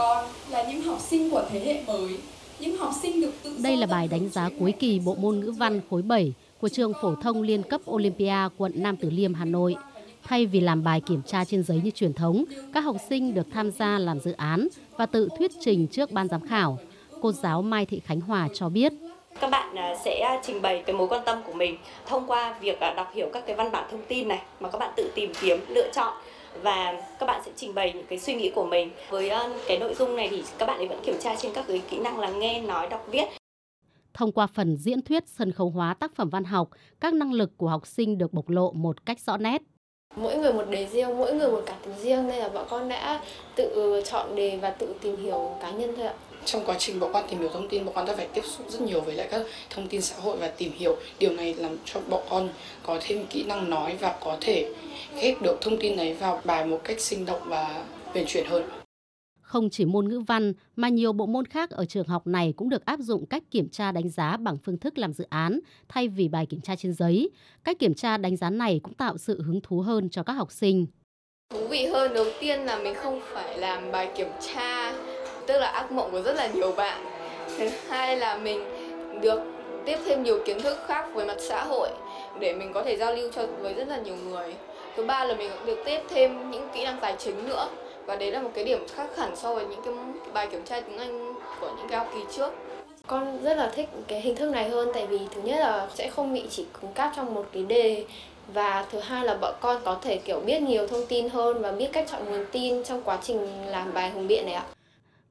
con là những học sinh của thế hệ mới, những học sinh được tự Đây là bài đánh giá cuối kỳ bộ môn ngữ văn khối 7 của trường phổ thông liên cấp Olympia quận Nam Từ Liêm, Hà Nội. Thay vì làm bài kiểm tra trên giấy như truyền thống, các học sinh được tham gia làm dự án và tự thuyết trình trước ban giám khảo. Cô giáo Mai Thị Khánh Hòa cho biết. Các bạn à, sẽ trình bày cái mối quan tâm của mình thông qua việc à, đọc hiểu các cái văn bản thông tin này mà các bạn tự tìm kiếm, lựa chọn và các bạn sẽ trình bày những cái suy nghĩ của mình. Với à, cái nội dung này thì các bạn ấy vẫn kiểm tra trên các cái kỹ năng là nghe, nói, đọc, viết. Thông qua phần diễn thuyết sân khấu hóa tác phẩm văn học, các năng lực của học sinh được bộc lộ một cách rõ nét. Mỗi người một đề riêng, mỗi người một cá tính riêng nên là bọn con đã tự chọn đề và tự tìm hiểu cá nhân thôi ạ. Trong quá trình bọn con tìm hiểu thông tin, bọn con đã phải tiếp xúc rất nhiều với lại các thông tin xã hội và tìm hiểu. Điều này làm cho bọn con có thêm kỹ năng nói và có thể ghép được thông tin ấy vào bài một cách sinh động và huyền chuyển hơn. Không chỉ môn ngữ văn mà nhiều bộ môn khác ở trường học này cũng được áp dụng cách kiểm tra đánh giá bằng phương thức làm dự án thay vì bài kiểm tra trên giấy. Cách kiểm tra đánh giá này cũng tạo sự hứng thú hơn cho các học sinh. Thú vị hơn đầu tiên là mình không phải làm bài kiểm tra, tức là ác mộng của rất là nhiều bạn. Thứ hai là mình được tiếp thêm nhiều kiến thức khác về mặt xã hội để mình có thể giao lưu cho với rất là nhiều người. Thứ ba là mình được tiếp thêm những kỹ năng tài chính nữa và đấy là một cái điểm khác hẳn so với những cái bài kiểm tra tiếng Anh của những cái học kỳ trước. Con rất là thích cái hình thức này hơn tại vì thứ nhất là sẽ không bị chỉ cứng cáp trong một cái đề và thứ hai là bọn con có thể, kiểu, biết nhiều thông tin hơn và biết cách chọn nguồn tin trong quá trình làm bài hùng biện này ạ.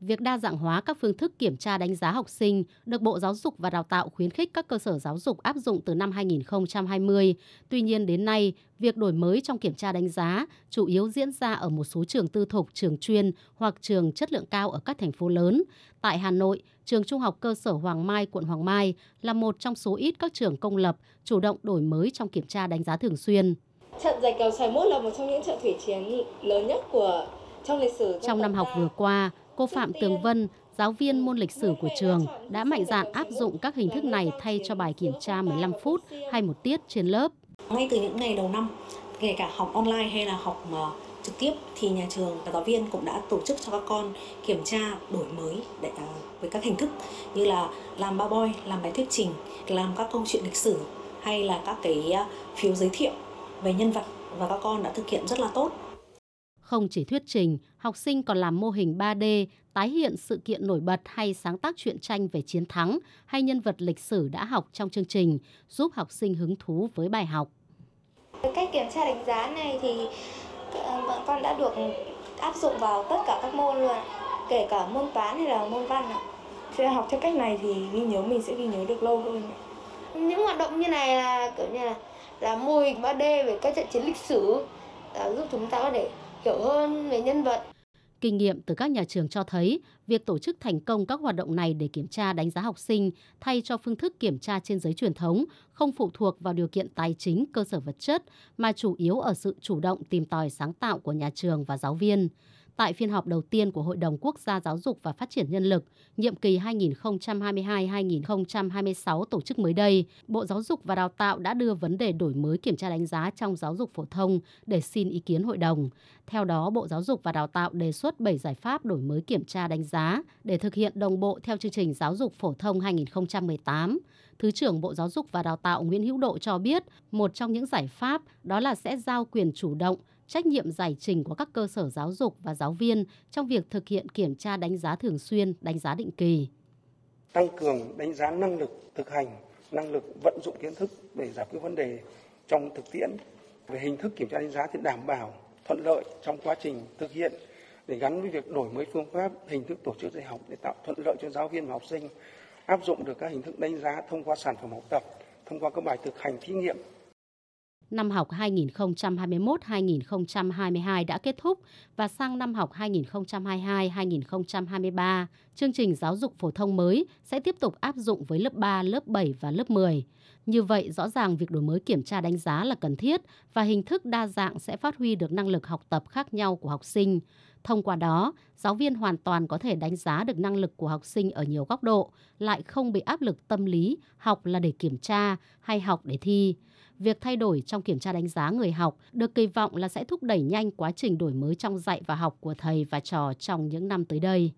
Việc đa dạng hóa các phương thức kiểm tra đánh giá học sinh được Bộ Giáo dục và Đào tạo khuyến khích các cơ sở giáo dục áp dụng từ năm 2020. Tuy nhiên đến nay, việc đổi mới trong kiểm tra đánh giá chủ yếu diễn ra ở một số trường tư thục, trường chuyên hoặc trường chất lượng cao ở các thành phố lớn. Tại Hà Nội, trường Trung học cơ sở Hoàng Mai, quận Hoàng Mai là một trong số ít các trường công lập chủ động đổi mới trong kiểm tra đánh giá thường xuyên. Trận giành cầu xoài mốt là một trong những trận thủy chiến lớn nhất của trong lịch sử. Trong năm học vừa qua, cô Phạm Tường Vân, giáo viên môn lịch sử của trường, đã mạnh dạn áp dụng các hình thức này thay cho bài kiểm tra 15 phút hay một tiết trên lớp. Ngay từ những ngày đầu năm, kể cả học online hay là học mà trực tiếp thì nhà trường và giáo viên cũng đã tổ chức cho các con kiểm tra đổi mới để, ờ, với các hình thức như là làm ba boy, làm bài thuyết trình, làm các câu chuyện lịch sử hay là các cái ờ, phiếu giới thiệu về nhân vật và các con đã thực hiện rất là tốt. Không chỉ thuyết trình, học sinh còn làm mô hình 3D, tái hiện sự kiện nổi bật hay sáng tác truyện tranh về chiến thắng hay nhân vật lịch sử đã học trong chương trình, giúp học sinh hứng thú với bài học. Cách kiểm tra đánh giá này thì bọn con đã được áp dụng vào tất cả các môn luôn, kể cả môn toán hay là môn văn ạ. Sẽ học theo cách này thì ghi nhớ mình sẽ ghi nhớ được lâu hơn. Những hoạt động như này là kiểu như là là mô hình 3D về các trận chiến lịch sử giúp chúng ta có thể hiểu hơn về nhân vật. Kinh nghiệm từ các nhà trường cho thấy, việc tổ chức thành công các hoạt động này để kiểm tra đánh giá học sinh thay cho phương thức kiểm tra trên giấy truyền thống không phụ thuộc vào điều kiện tài chính, cơ sở vật chất, mà chủ yếu ở sự chủ động tìm tòi sáng tạo của nhà trường và giáo viên. Tại phiên họp đầu tiên của Hội đồng Quốc gia Giáo dục và Phát triển Nhân lực, nhiệm kỳ 2022-2026 tổ chức mới đây, Bộ Giáo dục và Đào tạo đã đưa vấn đề đổi mới kiểm tra đánh giá trong giáo dục phổ thông để xin ý kiến hội đồng. Theo đó, Bộ Giáo dục và Đào tạo đề xuất 7 giải pháp đổi mới kiểm tra đánh giá để thực hiện đồng bộ theo chương trình giáo dục phổ thông 2018. Thứ trưởng Bộ Giáo dục và Đào tạo Nguyễn Hữu Độ cho biết, một trong những giải pháp đó là sẽ giao quyền chủ động trách nhiệm giải trình của các cơ sở giáo dục và giáo viên trong việc thực hiện kiểm tra đánh giá thường xuyên, đánh giá định kỳ. Tăng cường đánh giá năng lực thực hành, năng lực vận dụng kiến thức để giải quyết vấn đề trong thực tiễn. Về hình thức kiểm tra đánh giá thì đảm bảo thuận lợi trong quá trình thực hiện để gắn với việc đổi mới phương pháp, hình thức tổ chức dạy học để tạo thuận lợi cho giáo viên và học sinh áp dụng được các hình thức đánh giá thông qua sản phẩm học tập, thông qua các bài thực hành thí nghiệm. Năm học 2021-2022 đã kết thúc và sang năm học 2022-2023, chương trình giáo dục phổ thông mới sẽ tiếp tục áp dụng với lớp 3, lớp 7 và lớp 10. Như vậy, rõ ràng việc đổi mới kiểm tra đánh giá là cần thiết và hình thức đa dạng sẽ phát huy được năng lực học tập khác nhau của học sinh. Thông qua đó, giáo viên hoàn toàn có thể đánh giá được năng lực của học sinh ở nhiều góc độ, lại không bị áp lực tâm lý học là để kiểm tra hay học để thi việc thay đổi trong kiểm tra đánh giá người học được kỳ vọng là sẽ thúc đẩy nhanh quá trình đổi mới trong dạy và học của thầy và trò trong những năm tới đây.